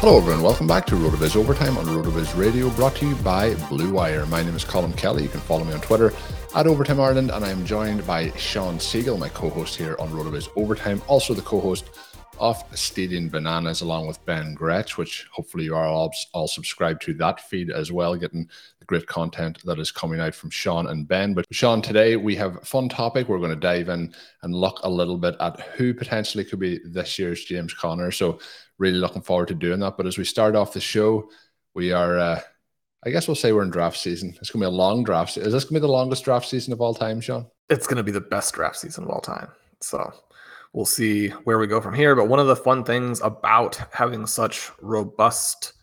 Hello, everyone. Welcome back to RotoViz Overtime on RotoViz Radio, brought to you by Blue Wire. My name is Colm Kelly. You can follow me on Twitter at Overtime Ireland, and I am joined by Shawn Siegele, my co-host here on RotoViz Overtime, also the co-host of Stadium Bananas, along with Ben Gretch, which hopefully you are all, all subscribed to that feed as well, getting great content that is coming out from Shawn and Ben. But Shawn, today we have a fun topic. We're going to dive in and look a little bit at who potentially could be this year's James Conner. So really looking forward to doing that. But as we start off the show, we are, uh, I guess we'll say we're in draft season. It's going to be a long draft. Is this going to be the longest draft season of all time, Shawn? It's going to be the best draft season of all time. So we'll see where we go from here. But one of the fun things about having such robust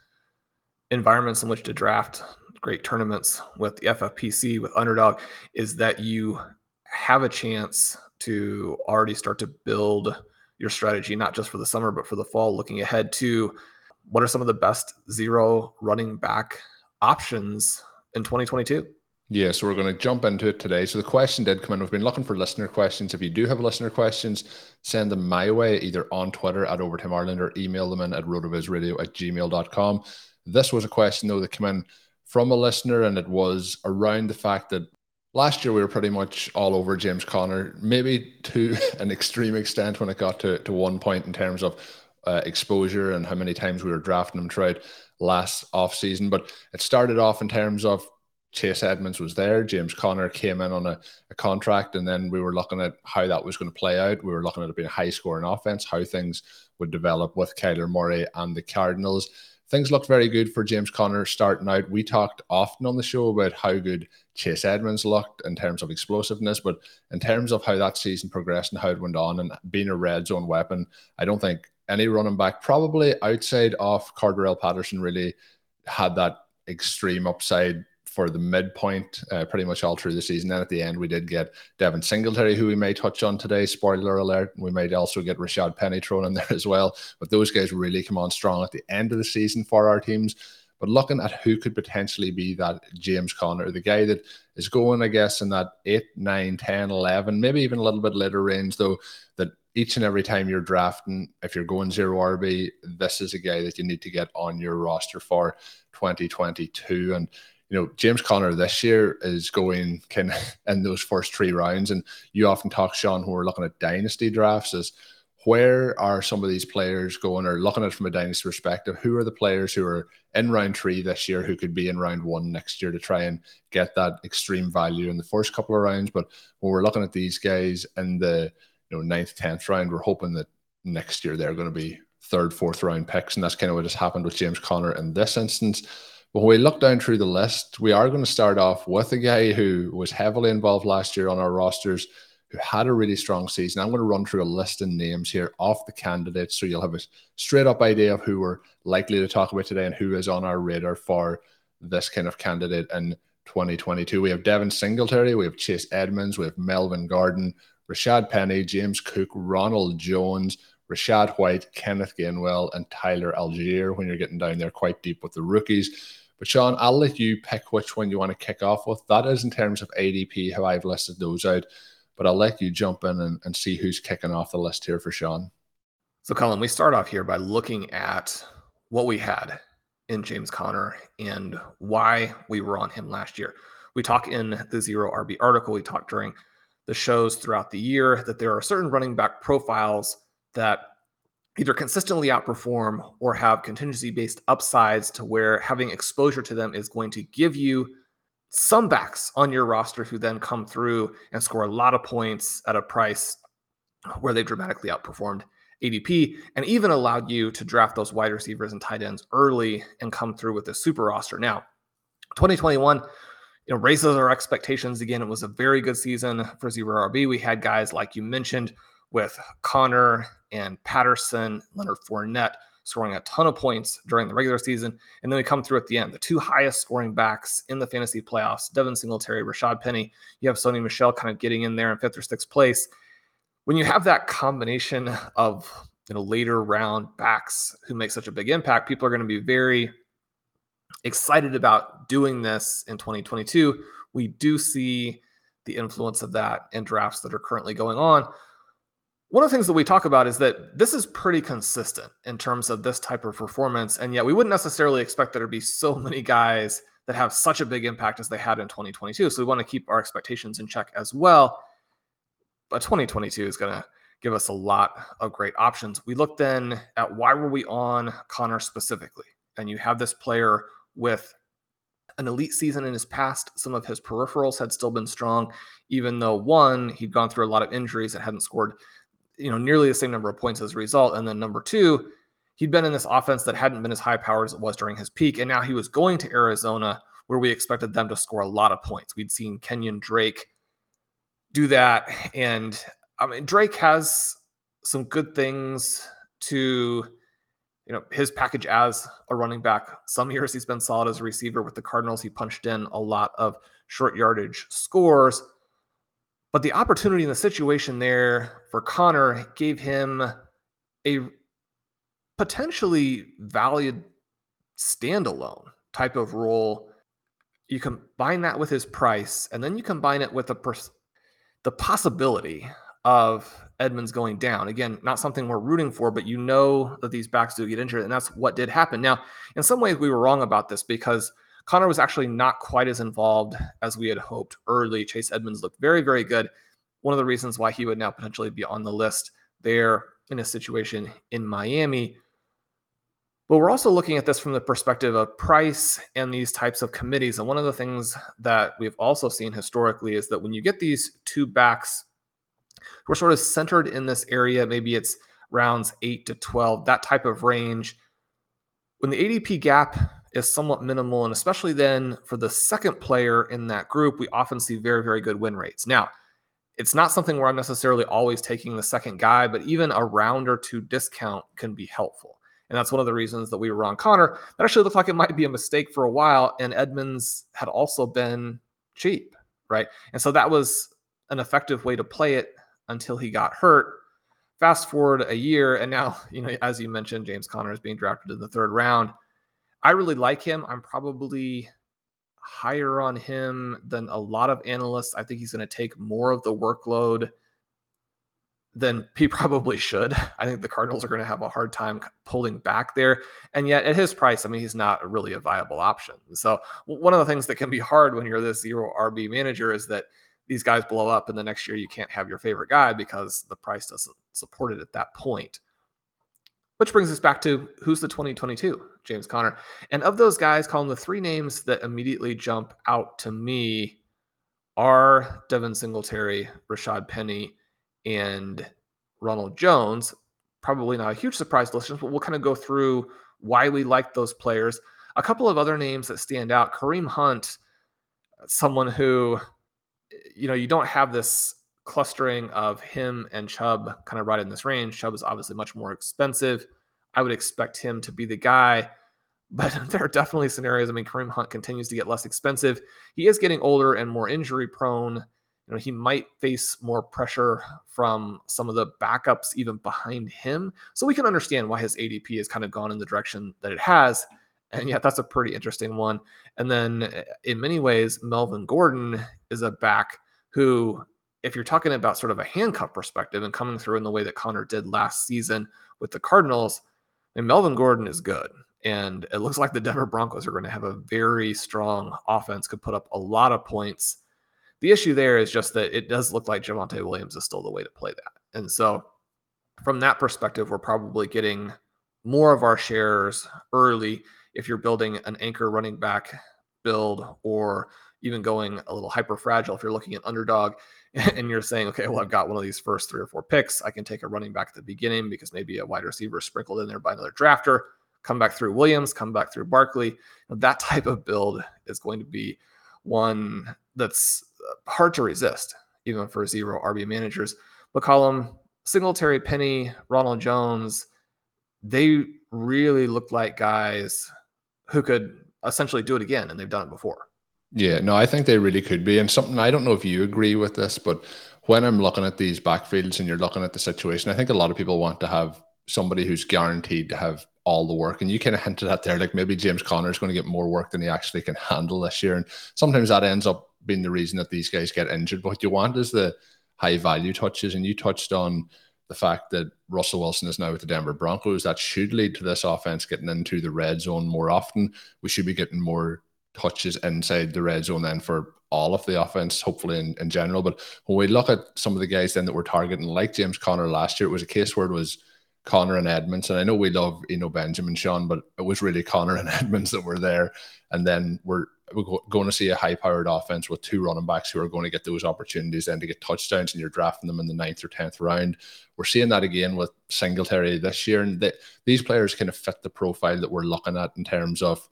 environments in which to draft, great tournaments with the FFPC, with Underdog, is that you have a chance to already start to build your strategy, not just for the summer, but for the fall, looking ahead to what are some of the best zero running back options in 2022. Yeah, so we're going to jump into it today. So the question did come in. We've been looking for listener questions. If you do have listener questions, send them my way, either on Twitter at Overtime Ireland or email them in at rotovizradio at gmail.com. This was a question, though, that came in from a listener, and it was around the fact that last year we were pretty much all over James Conner, maybe to an extreme extent when it got to, to one point in terms of uh, exposure and how many times we were drafting him throughout last off season. But it started off in terms of Chase Edmonds was there. James Conner came in on a, a, contract, and then we were looking at how that was going to play out. We were looking at it being a high scoring offense, how things would develop with Kyler Murray and the Cardinals. Things looked very good for James Conner starting out. We talked often on the show about how good Chase Edmonds looked in terms of explosiveness, but in terms of how that season progressed and how it went on and being a red zone weapon, I don't think any running back, probably outside of Cordarrelle Patterson, really had that extreme upside for the midpoint uh, pretty much all through the season. And at the end, we did get Devin Singletary, who we may touch on today. Spoiler alert. We might also get Rashad Penny thrown in there as well. But those guys really come on strong at the end of the season for our teams. But looking at who could potentially be that James Conner, the guy that is going, I guess, in that 8, 9, 10, 11, maybe even a little bit later range, though, that each and every time you're drafting, if you're going zero RB, this is a guy that you need to get on your roster for 2022. And you know, James Conner this year is going kind of in those first three rounds. And you often talk, Shawn, when we're looking at dynasty drafts, is where are some of these players going or looking at it from a dynasty perspective? Who are the players who are in round three this year who could be in round one next year to try and get that extreme value in the first couple of rounds? But when we're looking at these guys in the you know ninth, tenth round, we're hoping that next year they're going to be third, fourth round picks. And that's kind of what has happened with James Conner in this instance. But when we look down through the list, we are going to start off with a guy who was heavily involved last year on our rosters, who had a really strong season. I'm going to run through a list of names here off the candidates so you'll have a straight up idea of who we're likely to talk about today and who is on our radar for this kind of candidate in 2022. We have Devin Singletary, we have Chase Edmonds, we have Melvin Gordon, Rashad Penny, James Cook, Ronald Jones, Rachaad White, Kenneth Gainwell, and Tyler Allgeier when you're getting down there quite deep with the rookies. But Shawn, I'll let you pick which one you want to kick off with. That is in terms of ADP, how I've listed those out. But I'll let you jump in and, and see who's kicking off the list here for Shawn. So, Colm, we start off here by looking at what we had in James Conner and why we were on him last year. We talk in the Zero RB article, we talk during the shows throughout the year that there are certain running back profiles that either consistently outperform or have contingency based upsides to where having exposure to them is going to give you some backs on your roster who then come through and score a lot of points at a price where they dramatically outperformed ADP and even allowed you to draft those wide receivers and tight ends early and come through with a super roster. Now, 2021 you know, raises our expectations again. It was a very good season for Zero RB. We had guys like you mentioned with Conner and Patterson, Leonard Fournette scoring a ton of points during the regular season. And then we come through at the end. The two highest scoring backs in the fantasy playoffs, Devin Singletary, Rashad Penny. You have Sony Michel kind of getting in there in fifth or sixth place. When you have that combination of you know later round backs who make such a big impact, people are going to be very excited about doing this in 2022. We do see the influence of that in drafts that are currently going on. One of the things that we talk about is that this is pretty consistent in terms of this type of performance. And yet we wouldn't necessarily expect there to be so many guys that have such a big impact as they had in 2022. So we want to keep our expectations in check as well. But 2022 is going to give us a lot of great options. We looked then at why were we on Conner specifically? And you have this player with an elite season in his past. Some of his peripherals had still been strong, even though one, he'd gone through a lot of injuries and hadn't scored, you know, nearly the same number of points as a result. And then number two, he'd been in this offense that hadn't been as high powered as it was during his peak. And now he was going to Arizona where we expected them to score a lot of points. We'd seen Kenyon Drake do that. And I mean, Drake has some good things to you know, his package as a running back. Some years he's been solid as a receiver with the Cardinals. He punched in a lot of short yardage scores. But the opportunity in the situation there for Conner gave him a potentially valued standalone type of role. You combine that with his price, and then you combine it with the pers- the possibility of Edmonds going down. Again, not something we're rooting for, but you know that these backs do get injured, and that's what did happen. Now, in some ways, we were wrong about this because Conner was actually not quite as involved as we had hoped early. Chase Edmonds looked very, very good. One of the reasons why he would now potentially be on the list there in a situation in Miami. But we're also looking at this from the perspective of price and these types of committees. And one of the things that we've also seen historically is that when you get these two backs we're sort of centered in this area. Maybe it's rounds eight to 12, that type of range. When the ADP gap is somewhat minimal, and especially then for the second player in that group, we often see very, very good win rates. Now, it's not something where I'm necessarily always taking the second guy, but even a round or two discount can be helpful. And that's one of the reasons that we were on Conner. That actually looked like it might be a mistake for a while. And Edmonds had also been cheap, right? And so that was an effective way to play it until he got hurt. Fast forward a year, and now, you know, as you mentioned, James Conner is being drafted in the third round. I really like him. I'm probably higher on him than a lot of analysts. I think he's going to take more of the workload than he probably should. I think the Cardinals are going to have a hard time pulling back there. And yet, at his price, I mean, he's not really a viable option. So, one of the things that can be hard when you're this zero RB manager is that these guys blow up and the next year you can't have your favorite guy because the price doesn't support it at that point. Which brings us back to who's the 2022 James Conner. And of those guys, Colm the three names that immediately jump out to me are Devin Singletary, Rashad Penny, and Ronald Jones. Probably not a huge surprise to listeners, but we'll kind of go through why we like those players. A couple of other names that stand out Kareem Hunt, someone who you know, you don't have this clustering of him and Chubb kind of right in this range. Chubb is obviously much more expensive. I would expect him to be the guy, but there are definitely scenarios. I mean, Kareem Hunt continues to get less expensive. He is getting older and more injury prone. You know, he might face more pressure from some of the backups even behind him. So we can understand why his ADP has kind of gone in the direction that it has And yet, that's a pretty interesting one. And then, eh, in many ways, Melvin Gordon is a back who, if you're talking about sort of a handcuff perspective and coming through in the way that Conner did last season with the Cardinals, and Melvin Gordon is good. And it looks like the Denver Broncos are going to have a very strong offense, could put up a lot of points. The issue there is just that it does look like Javonte Williams is still the way to play that. And so, from that perspective, we're probably getting more of our shares early if you're building an anchor running back build or even going a little hyper fragile if you're looking at underdog and you're saying okay well i've got one of these first three or four picks. I can take a running back at the beginning because maybe a wide receiver sprinkled in there by another drafter. Come back through williams come back through barkley. That type of build is going to be one that's uh, hard to resist even for zero rb managers. Mccollum singletary penny ronald jones they really look like guys who could essentially do it again, and they've done it before. Yeah, no, I think they really could be. And something I don't know if you agree with this, but when I'm looking at these backfields and you're looking at the situation, I think a lot of people want to have somebody who's guaranteed to have all the work. And you kind of hinted at there, like maybe James Conner is going to get more work than he actually can handle this year. And sometimes that ends up being the reason that these guys get injured. But what you want is the high value touches. And you touched on the fact that Russell Wilson is now with the Denver Broncos, that should lead to this offense getting into the red zone more often. We should be getting more touches inside the red zone then for all of the offense, hopefully in, in general. But when we look at some of the guys then that we're targeting, like James Conner last year, it was a case where it was Conner and Edmonds. And I know we love you know Benjamin, Shawn, but it was really Conner and Edmonds that were there. And then we're we're going to see a high powered offense with two running backs who are going to get those opportunities then to get touchdowns and you're drafting them in the ninth or 10th round. We're seeing that again with Singletary this year. And these players kind of fit the profile that we're looking at in terms of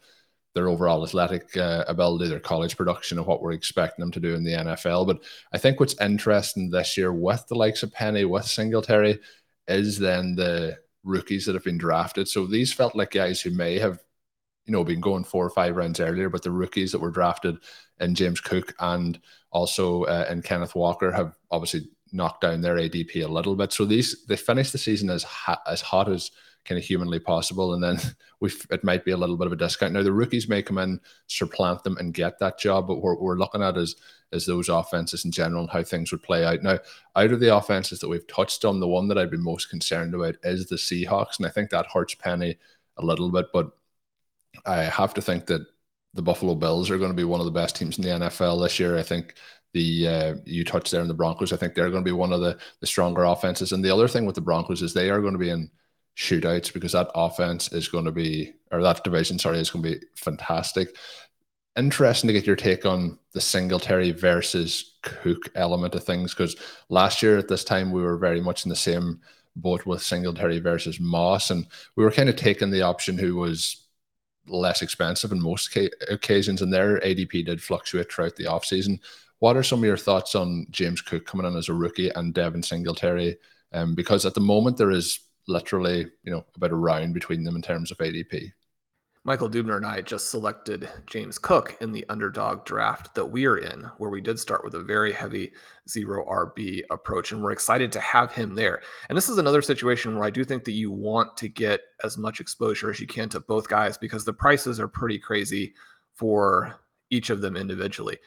their overall athletic uh, ability, their college production, and what we're expecting them to do in the NFL. But I think what's interesting this year with the likes of Penny, with Singletary, is then the rookies that have been drafted. So these felt like guys who may have you know, been going four or five rounds earlier, but the rookies that were drafted in James Cook and also uh, in Kenneth Walker have obviously knocked down their ADP a little bit. So these they finished the season as as hot as kind of humanly possible, and then we it might be a little bit of a discount. Now the rookies may come in, supplant them, and get that job, but what we're looking at is is those offenses in general and how things would play out. Now, out of the offenses that we've touched on, the one that I'd be most concerned about is the Seahawks, and I think that hurts Penny a little bit, but I have to think that the Buffalo Bills are going to be one of the best teams in the NFL this year. I think the uh, you touched there in the Broncos. I think they're going to be one of the the stronger offenses. And the other thing with the Broncos is they are going to be in shootouts because that offense is going to be or that division, sorry, is going to be fantastic. Interesting to get your take on the Singletary versus Cook element of things because last year at this time we were very much in the same boat with Singletary versus Moss, and we were kind of taking the option who was less expensive in most ca- occasions, and their ADP did fluctuate throughout the offseason. What are some of your thoughts on James Cook coming in as a rookie and Devin Singletary? Um, because at the moment there is literally, you know, about a round between them in terms of ADP. Michael Dubner and I just selected James Cook in the underdog draft that we are in, where we did start with a very heavy zero RB approach, and we're excited to have him there. And this is another situation where I do think that you want to get as much exposure as you can to both guys because the prices are pretty crazy for each of them individually.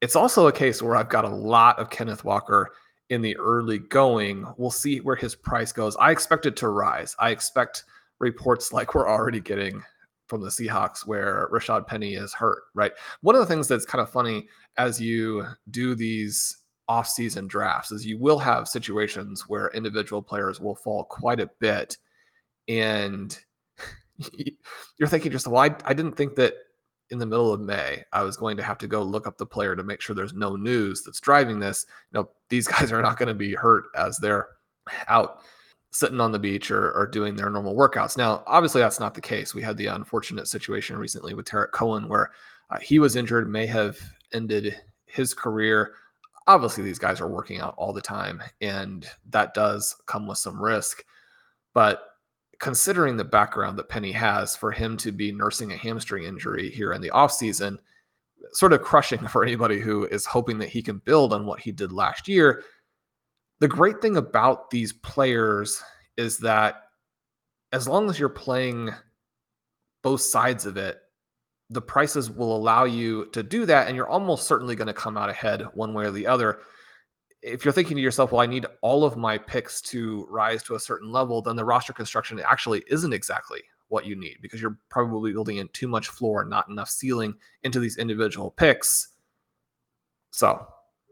It's also a case where I've got a lot of Kenneth Walker in the early going. We'll see where his price goes. I expect it to rise. I expect reports like we're already getting from the Seahawks where Rashad Penny is hurt, right? One of the things that's kind of funny as you do these off-season drafts is you will have situations where individual players will fall quite a bit and you're thinking just well I, I didn't think that in the middle of May I was going to have to go look up the player to make sure there's no news that's driving this. You know, these guys are not going to be hurt as they're out sitting on the beach or, or doing their normal workouts. Now, obviously, that's not the case. We had the unfortunate situation recently with Tarik Cohen where uh, he was injured, may have ended his career. Obviously, these guys are working out all the time, and that does come with some risk. But considering the background that Penny has for him to be nursing a hamstring injury here in the offseason, sort of crushing for anybody who is hoping that he can build on what he did last year the great thing about these players is that as long as you're playing both sides of it, the prices will allow you to do that. And you're almost certainly going to come out ahead one way or the other. If you're thinking to yourself, well, I need all of my picks to rise to a certain level, then the roster construction actually isn't exactly what you need because you're probably building in too much floor, not enough ceiling into these individual picks. So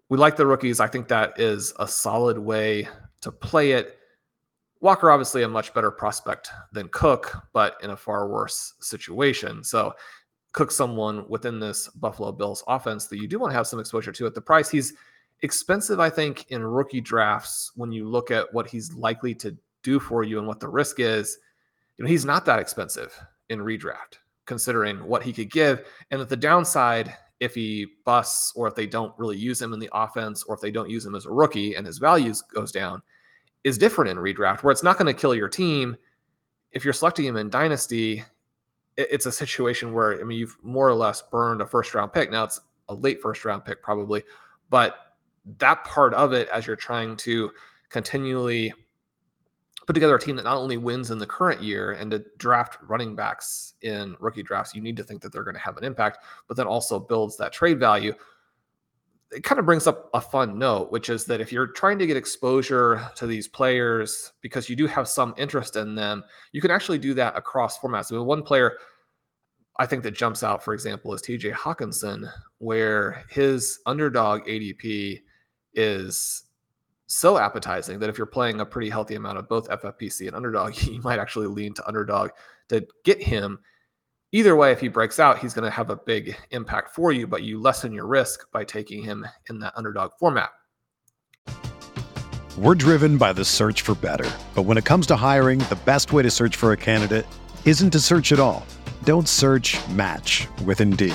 we like the rookies. I think that is a solid way to play it. Walker, obviously, a much better prospect than Cook, but in a far worse situation. So, Cook, someone within this Buffalo Bills offense that you do want to have some exposure to at the price. He's expensive, I think, in rookie drafts when you look at what he's likely to do for you and what the risk is. You know, he's not that expensive in redraft, considering what he could give. And that the downside, if he busts or if they don't really use him in the offense or if they don't use him as a rookie and his values goes down, is different in redraft, where it's not going to kill your team. If you're selecting him in dynasty, it's a situation where I mean you've more or less burned a first round pick. Now it's a late first round pick probably, but that part of it as you're trying to continually put together a team that not only wins in the current year and to draft running backs in rookie drafts, you need to think that they're going to have an impact, but then also builds that trade value it kind of brings up a fun note, which is that if you're trying to get exposure to these players because you do have some interest in them, you can actually do that across formats. I mean, one player I think that jumps out, for example, is TJ Hockenson, where his underdog ADP is so appetizing that if you're playing a pretty healthy amount of both FFPC and underdog, you might actually lean to underdog to get him Either way, if he breaks out, he's going to have a big impact for you, but you lessen your risk by taking him in that underdog format. We're driven by the search for better. But when it comes to hiring, the best way to search for a candidate isn't to search at all. Don't search match with Indeed.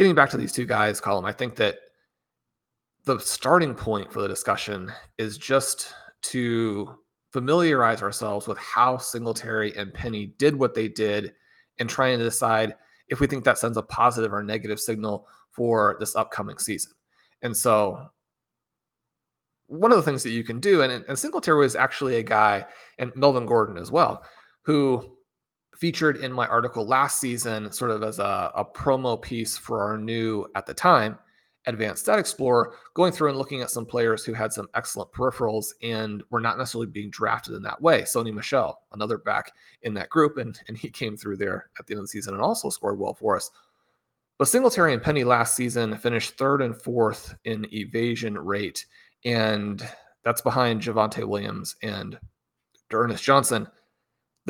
getting back to these two guys, Colm, I think that the starting point for the discussion is just to familiarize ourselves with how Singletary and Penny did what they did and trying to decide if we think that sends a positive or negative signal for this upcoming season. And so one of the things that you can do, and, and Singletary was actually a guy, and Melvin Gordon as well, who featured in my article last season, sort of as a, a promo piece for our new, at the time, Advanced Stat Explorer, going through and looking at some players who had some excellent peripherals and were not necessarily being drafted in that way. Sony Michel, another back in that group, and, and he came through there at the end of the season and also scored well for us. But Singletary and Penny last season finished third and fourth in evasion rate, and that's behind Javonte Williams and Ernest Johnson.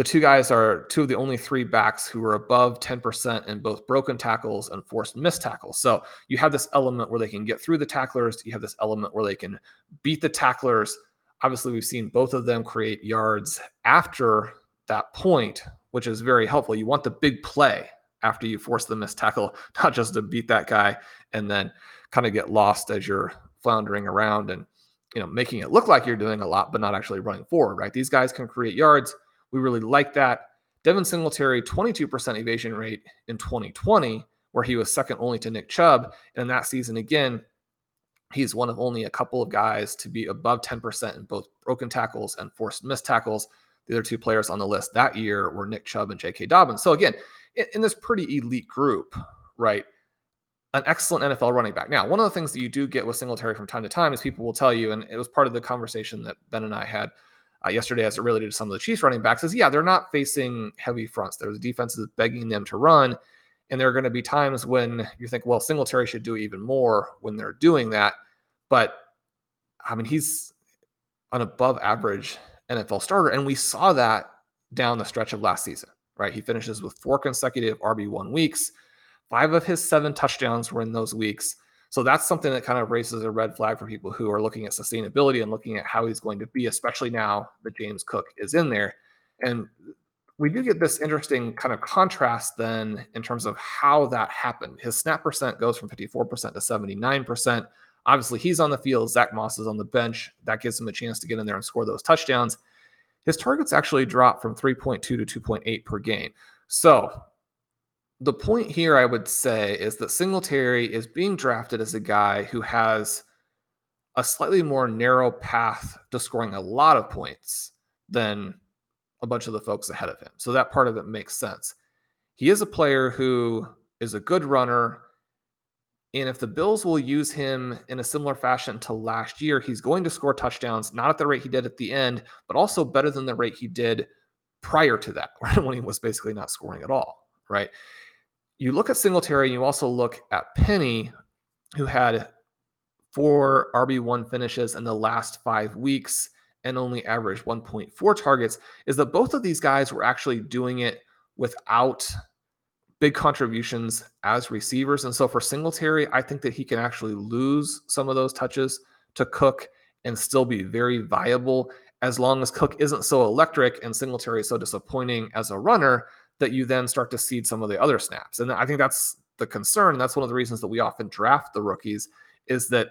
The two guys are two of the only three backs who are above 10% in both broken tackles and forced missed tackles. So you have this element where they can get through the tacklers. You have this element where they can beat the tacklers. Obviously, we've seen both of them create yards after that point, which is very helpful. You want the big play after you force the missed tackle, not just to beat that guy and then kind of get lost as you're floundering around and you know making it look like you're doing a lot but not actually running forward right these guys can create yards we really like that. Devin Singletary, 22% evasion rate in 2020, where he was second only to Nick Chubb. And in that season, again, he's one of only a couple of guys to be above 10% in both broken tackles and forced missed tackles. The other two players on the list that year were Nick Chubb and J.K. Dobbins. So again, in, in this pretty elite group, right? An excellent NFL running back. Now, one of the things that you do get with Singletary from time to time is people will tell you, and it was part of the conversation that Ben and I had uh, yesterday as it related to some of the Chiefs running backs is yeah, they're not facing heavy fronts. There's defenses begging them to run. And there are going to be times when you think, well, Singletary should do even more when they're doing that. But I mean, he's an above average NFL starter. And we saw that down the stretch of last season, right? He finishes with four consecutive RB1 weeks. Five of his seven touchdowns were in those weeks. So that's something that kind of raises a red flag for people who are looking at sustainability and looking at how he's going to be, especially now that James Cook is in there. And we do get this interesting kind of contrast then in terms of how that happened. His snap percent goes from 54% to 79%. Obviously, he's on the field. Zach Moss is on the bench. That gives him a chance to get in there and score those touchdowns. His targets actually drop from 3.2 to 2.8 per game. So the point here, I would say, is that Singletary is being drafted as a guy who has a slightly more narrow path to scoring a lot of points than a bunch of the folks ahead of him. So that part of it makes sense. He is a player who is a good runner. And if the Bills will use him in a similar fashion to last year, he's going to score touchdowns, not at the rate he did at the end, but also better than the rate he did prior to that, when he was basically not scoring at all, right? You look at Singletary and you also look at Penny, who had four RB1 finishes in the last five weeks and only averaged 1.4 targets, is that both of these guys were actually doing it without big contributions as receivers. And so for Singletary, I think that he can actually lose some of those touches to Cook and still be very viable as long as Cook isn't so electric and Singletary is so disappointing as a runner that you then start to seed some of the other snaps. And I think that's the concern. That's one of the reasons that we often draft the rookies is that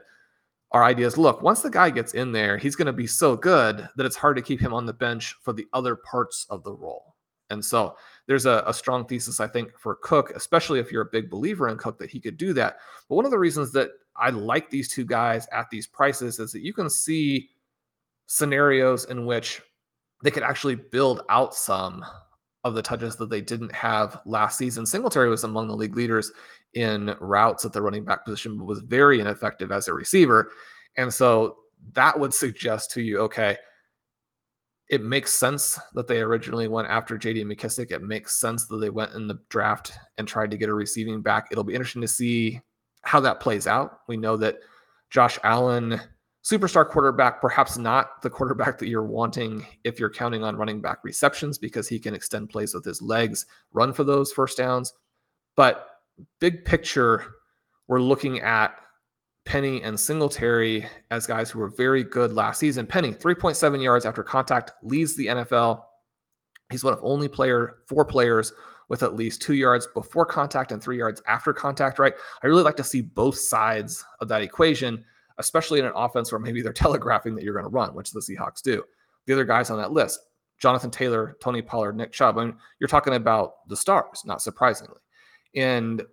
our idea is look, once the guy gets in there, he's going to be so good that it's hard to keep him on the bench for the other parts of the role. And so there's a, a, strong thesis, I think, for Cook, especially if you're a big believer in Cook, that he could do that. But one of the reasons that I like these two guys at these prices is that you can see scenarios in which they could actually build out some of the touches that they didn't have last season. Singletary was among the league leaders in routes at the running back position, but was very ineffective as a receiver. And so that would suggest to you, okay, it makes sense that they originally went after JD McKissic. It makes sense that they went in the draft and tried to get a receiving back. It'll be interesting to see how that plays out. We know that Josh Allen superstar quarterback, perhaps not the quarterback that you're wanting if you're counting on running back receptions because he can extend plays with his legs, run for those first downs. But big picture, we're looking at Penny and Singletary as guys who were very good last season. Penny, 3.7 yards after contact, leads the NFL. He's one of only player four players with at least two yards before contact and three yards after contact. Right? I really like to see both sides of that equation especially in an offense where maybe they're telegraphing that you're going to run, which the Seahawks do. The other guys on that list, Jonathan Taylor, Tony Pollard, Nick Chubb. I mean, you're talking about the stars, not surprisingly. And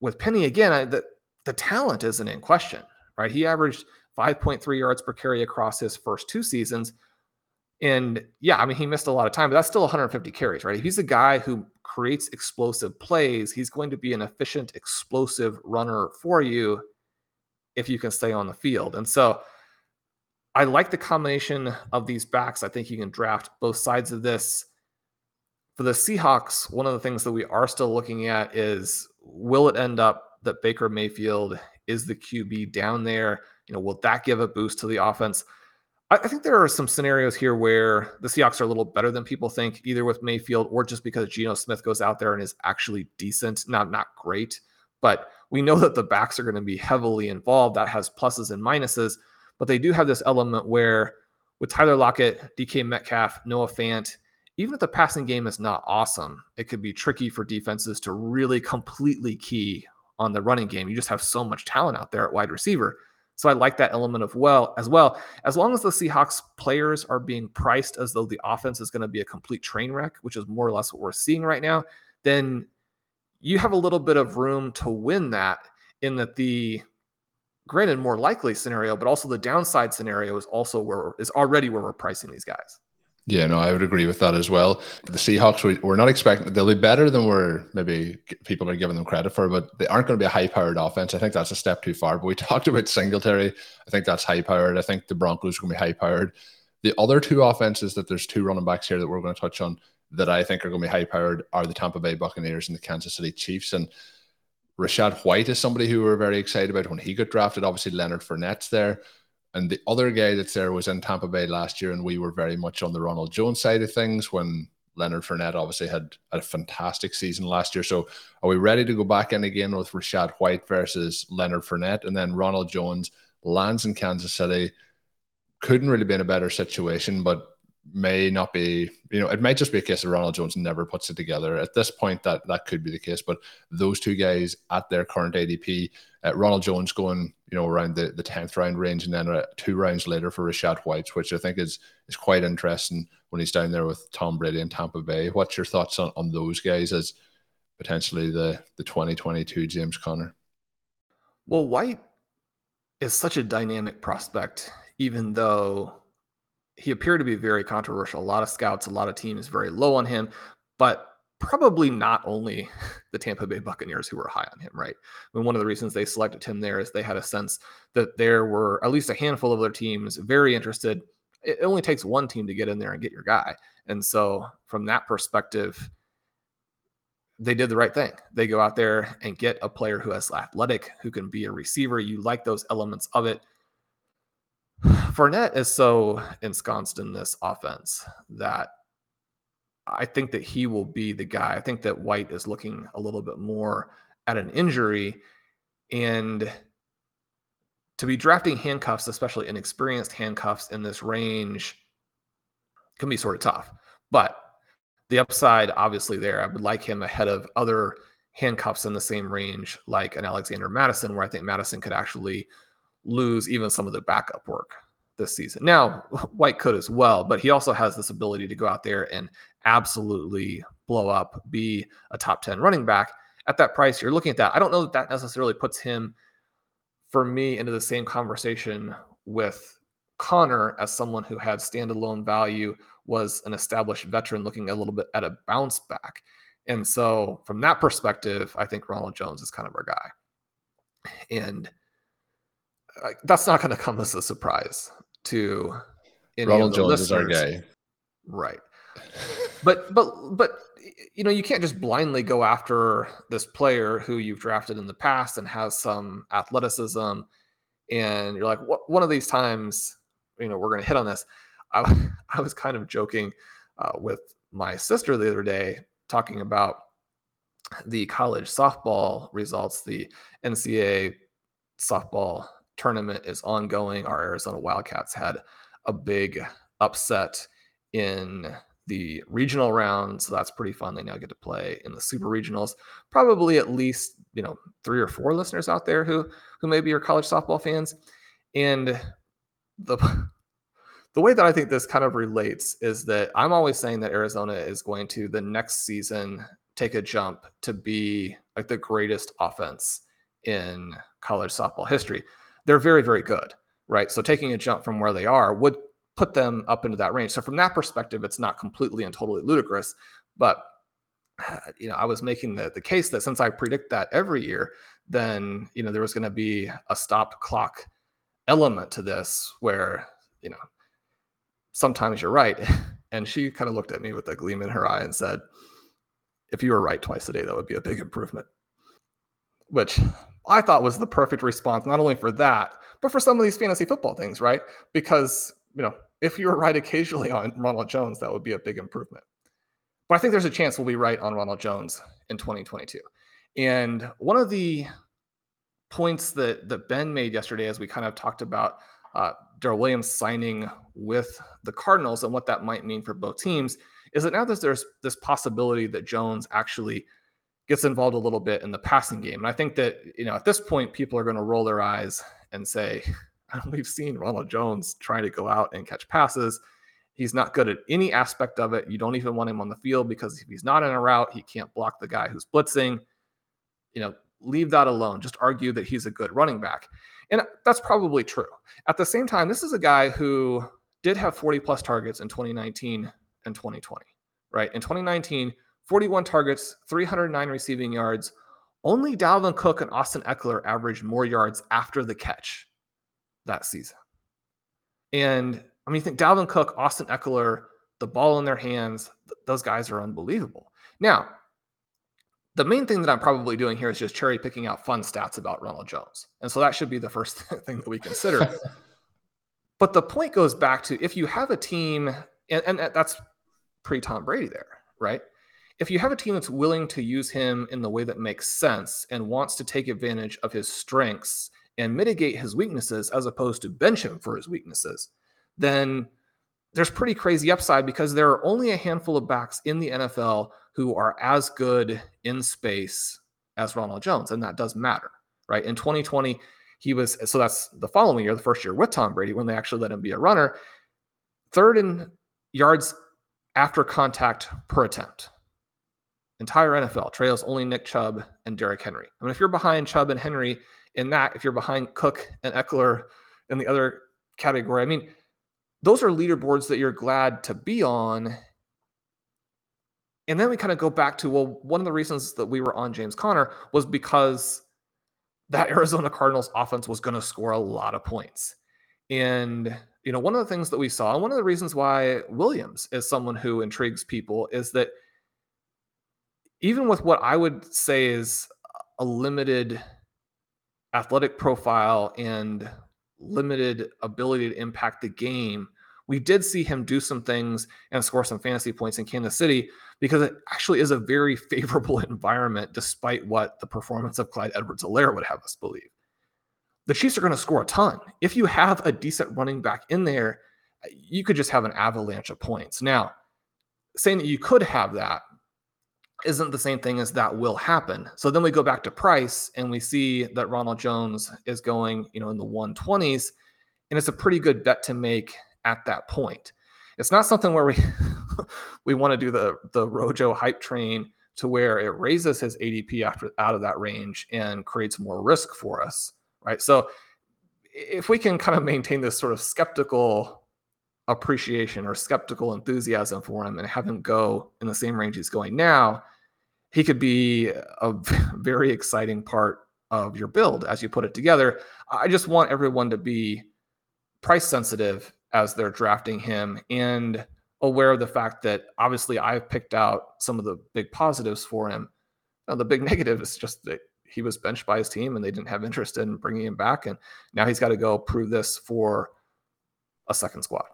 with Penny again, I, the the talent isn't in question, right? He averaged 5.3 yards per carry across his first two seasons. And yeah, I mean, he missed a lot of time, but that's still 150 carries, right? If he's a guy who creates explosive plays, he's going to be an efficient, explosive runner for you if you can stay on the field. And so I like the combination of these backs. I think you can draft both sides of this. For the Seahawks, one of the things that we are still looking at is will it end up that Baker Mayfield is the QB down there? You know, will that give a boost to the offense? I, I think there are some scenarios here where the Seahawks are a little better than people think, either with Mayfield or just because Geno Smith goes out there and is actually decent, not not great, but we know that the backs are going to be heavily involved. That has pluses and minuses, but they do have this element where with Tyler Lockett, DK Metcalf, Noah Fant, even if the passing game is not awesome, it could be tricky for defenses to really completely key on the running game. You just have so much talent out there at wide receiver. So I like that element of well as well. As long as the Seahawks players are being priced as though the offense is going to be a complete train wreck, which is more or less what we're seeing right now, then you have a little bit of room to win that in that the granted more likely scenario, but also the downside scenario is also where is already where we're pricing these guys. Yeah, no, I would agree with that as well. The Seahawks, we, we're not expecting they'll be better than we're maybe people are giving them credit for, but they aren't going to be a high powered offense. I think that's a step too far. But we talked about Singletary. I think that's high powered. I think the Broncos are going to be high powered. The other two offenses that there's two running backs here that we're going to touch on that I think are going to be high powered are the Tampa Bay Buccaneers and the Kansas City Chiefs. And Rachaad White is somebody who we're very excited about when he got drafted. Obviously, Leonard Fournette's there. And the other guy that's there was in Tampa Bay last year, and we were very much on the Ronald Jones side of things when Leonard Fournette obviously had a fantastic season last year. So are we ready to go back in again with Rachaad White versus Leonard Fournette? And then Ronald Jones lands in Kansas City. Couldn't really be in a better situation, but may not be, you know, it might just be a case of Ronald Jones never puts it together. At this point, that that could be the case. But those two guys at their current ADP, uh, Ronald Jones going, you know, around the, the 10th round range, and then uh, two rounds later for Rachaad White, which I think is is quite interesting when he's down there with Tom Brady in Tampa Bay. What's your thoughts on, on those guys as potentially the the 2022 James Conner? Well, White is such a dynamic prospect, even though he appeared to be very controversial. A lot of scouts, a lot of teams very low on him, but probably not only the Tampa Bay Buccaneers who were high on him, right? I mean, one of the reasons they selected him there is they had a sense that there were at least a handful of other teams very interested. It only takes one team to get in there and get your guy. And so, from that perspective, they did the right thing. They go out there and get a player who has athletic, who can be a receiver. You like those elements of it. Fournette is so ensconced in this offense that I think that he will be the guy. I think that White is looking a little bit more at an injury and to be drafting handcuffs, especially inexperienced handcuffs in this range, can be sort of tough. But the upside, obviously, there, I would like him ahead of other handcuffs in the same range, like an Alexander Mattison, where I think Mattison could actually lose even some of the backup work this season. Now, White could as well, but he also has this ability to go out there and absolutely blow up, be a top 10 running back. At that price, you're looking at that. I don't know that that necessarily puts him, for me, into the same conversation with Conner as someone who had standalone value, was an established veteran looking a little bit at a bounce back. And so, from that perspective, I think Ronald Jones is kind of our guy. And that's not going to come as a surprise to any Ronald Jones listeners. is our guy, right? But but but you know you can't just blindly go after this player who you've drafted in the past and has some athleticism, and you're like, what? One of these times, you know, we're going to hit on this. I I was kind of joking uh, with my sister the other day talking about the college softball results, the NCAA softball tournament is ongoing. Our Arizona Wildcats had a big upset in the regional round, so that's pretty fun. They now get to play in the super regionals. Probably at least you know three or four listeners out there who who maybe are college softball fans, and the the way that I think this kind of relates is that I'm always saying that Arizona is going to the next season take a jump to be like the greatest offense in college softball history they're very, very good, right? So taking a jump from where they are would put them up into that range. So from that perspective, it's not completely and totally ludicrous. But you know, I was making the the case that since I predict that every year, then you know there was going to be a stop clock element to this where you know sometimes you're right. And she kind of looked at me with a gleam in her eye and said, "If you were right twice a day, that would be a big improvement." Which I thought was the perfect response, not only for that, but for some of these fantasy football things, right? Because, you know, if you were right occasionally on Ronald Jones, that would be a big improvement. But I think there's a chance we'll be right on Ronald Jones in 2022. And one of the points that that Ben made yesterday, as we kind of talked about uh, Darrel Williams signing with the Cardinals and what that might mean for both teams, is that now there's this possibility that Jones actually gets involved a little bit in the passing game. And I think that, you know, at this point, people are going to roll their eyes and say, we've seen Ronald Jones trying to go out and catch passes. He's not good at any aspect of it. You don't even want him on the field because if he's not in a route, he can't block the guy who's blitzing. You know, leave that alone. Just argue that he's a good running back. And that's probably true. At the same time, this is a guy who did have 40 plus targets in 2019 and 2020, right? In 2019, 41 targets, 309 receiving yards. Only Dalvin Cook and Austin Ekeler averaged more yards after the catch that season. And I mean, you think Dalvin Cook, Austin Ekeler, the ball in their hands, th- those guys are unbelievable. Now, the main thing that I'm probably doing here is just cherry picking out fun stats about Ronald Jones. And so that should be the first thing that we consider. but the point goes back to if you have a team, and, and that's pre Tom Brady there, right? If you have a team that's willing to use him in the way that makes sense and wants to take advantage of his strengths and mitigate his weaknesses as opposed to bench him for his weaknesses, then there's pretty crazy upside because there are only a handful of backs in the NFL who are as good in space as Ronald Jones, and that does matter, right? In 2020, he was so that's the following year, the first year with Tom Brady, when they actually let him be a runner, third in yards after contact per attempt. Entire NFL trails only Nick Chubb and Derrick Henry. I mean, if you're behind Chubb and Henry in that, if you're behind Cook and Ekeler in the other category, I mean, those are leaderboards that you're glad to be on. And then we kind of go back to well, one of the reasons that we were on James Conner was because that Arizona Cardinals offense was going to score a lot of points. And, you know, one of the things that we saw, one of the reasons why Williams is someone who intrigues people is that even with what I would say is a limited athletic profile and limited ability to impact the game, we did see him do some things and score some fantasy points in Kansas City because it actually is a very favorable environment, despite what the performance of Clyde Edwards Helaire would have us believe. The Chiefs are going to score a ton. If you have a decent running back in there, you could just have an avalanche of points. Now, saying that you could have that isn't the same thing as that will happen. So then we go back to price and we see that Ronald Jones is going, you know, in the 120s and it's a pretty good bet to make at that point. It's not something where we we want to do the the Rojo hype train to where it raises his ADP after out of that range and creates more risk for us, right? So if we can kind of maintain this sort of skeptical appreciation or skeptical enthusiasm for him and have him go in the same range he's going now, he could be a very exciting part of your build as you put it together. I just want everyone to be price sensitive as they're drafting him and aware of the fact that obviously I've picked out some of the big positives for him. Now, the big negative is just that he was benched by his team and they didn't have interest in bringing him back. And now he's got to go prove this for a second squad.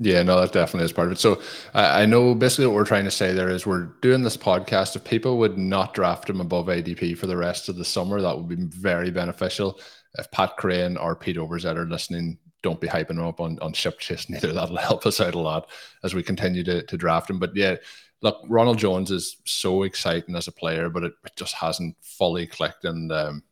Yeah, no, that definitely is part of it. So I, I know basically what we're trying to say there is we're doing this podcast. If people would not draft him above ADP for the rest of the summer, that would be very beneficial. If Pat Kerrane or Pete Overzet are listening, don't be hyping him up on, on ship chase neither. That'll help us out a lot as we continue to, to draft him. But yeah, look, Ronald Jones is so exciting as a player, but it, it just hasn't fully clicked. And um,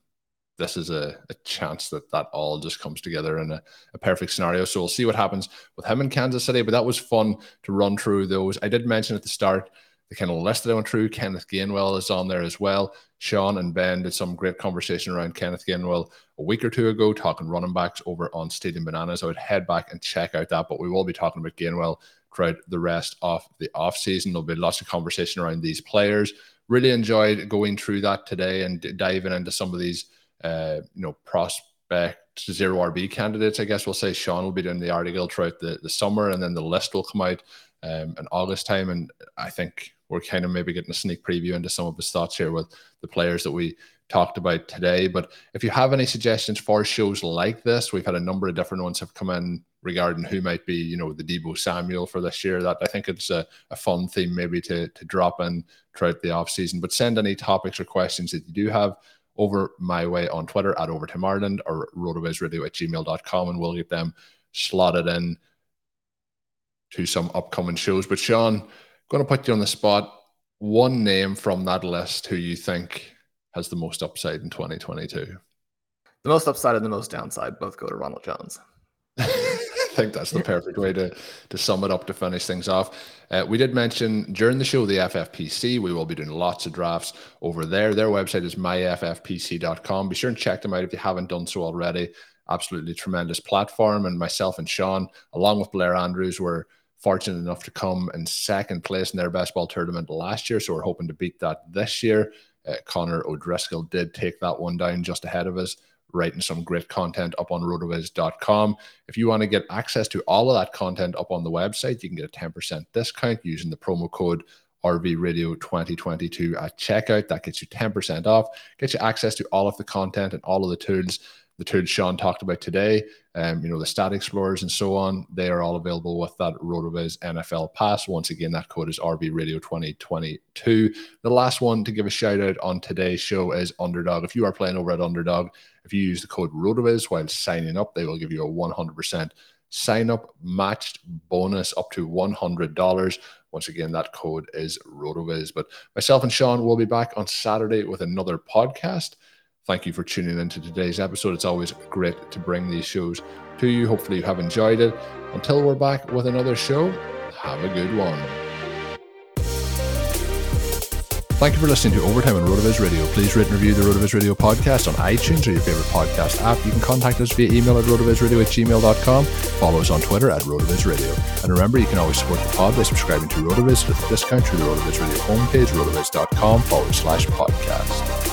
this is a, a chance that that all just comes together in a, a, perfect scenario. So we'll see what happens with him in Kansas City. But that was fun to run through those. I did mention at the start the kind of list that I went through. Kenneth Gainwell is on there as well. Shawn and Ben did some great conversation around Kenneth Gainwell a week or two ago, talking running backs over on Stadium Bananas. I would head back and check out that, but we will be talking about Gainwell throughout the rest of the offseason. There'll be lots of conversation around these players. Really enjoyed going through that today and diving into some of these uh, you know, prospect zero RB candidates, I guess we'll say Shawn will be doing the article throughout the, the summer and then the list will come out um, in August time. And I think we're kind of maybe getting a sneak preview into some of his thoughts here with the players that we talked about today. But if you have any suggestions for shows like this, we've had a number of different ones have come in regarding who might be, you know, the Deebo Samuel for this year. That I think it's a, a fun theme maybe to to drop in throughout the off season. But send any topics or questions that you do have over my way on Twitter at Overtime Ireland or rotovizradio at gmail.com and we'll get them slotted in to some upcoming shows. But Shawn, going to put you on the spot. One name from that list who you think has the most upside in 2022. The most upside and the most downside both go to Ronald Jones. I think that's the perfect way to, to sum it up to finish things off. Uh, we did mention during the show the FFPC. We will be doing lots of drafts over there. Their website is myffpc.com. Be sure and check them out if you haven't done so already. Absolutely tremendous platform. And myself and Shawn, along with Blair Andrews, were fortunate enough to come in second place in their best ball tournament last year. So we're hoping to beat that this year. Uh, Connor O'Driscoll did take that one down just ahead of us writing some great content up on rotoviz.com. If you want to get access to all of that content up on the website, you can get a 10% discount using the promo code RV Radio 2022 at checkout. That gets you 10% off, gets you access to all of the content and all of the tools the tools Shawn talked about today, um, you know, the stat explorers and so on, they are all available with that RotoViz NFL pass. Once again, that code is RV Radio 2022. The last one to give a shout out on today's show is Underdog. If you are playing over at Underdog, if you use the code RotoViz while signing up, they will give you a 100% sign up matched bonus up to $100. Once again, that code is RotoViz. But myself and Shawn will be back on Saturday with another podcast. Thank you for tuning into today's episode. It's always great to bring these shows to you. Hopefully, you have enjoyed it. Until we're back with another show, have a good one. Thank you for listening to Overtime on RotoViz Radio. Please rate and review the RotoViz Radio podcast on iTunes or your favorite podcast app. You can contact us via email at rotovizradio at gmail.com. Follow us on Twitter at RotoViz Radio. And remember, you can always support the pod by subscribing to RotoViz with a discount through the RotoViz Radio homepage, rotoviz.com forward slash podcast.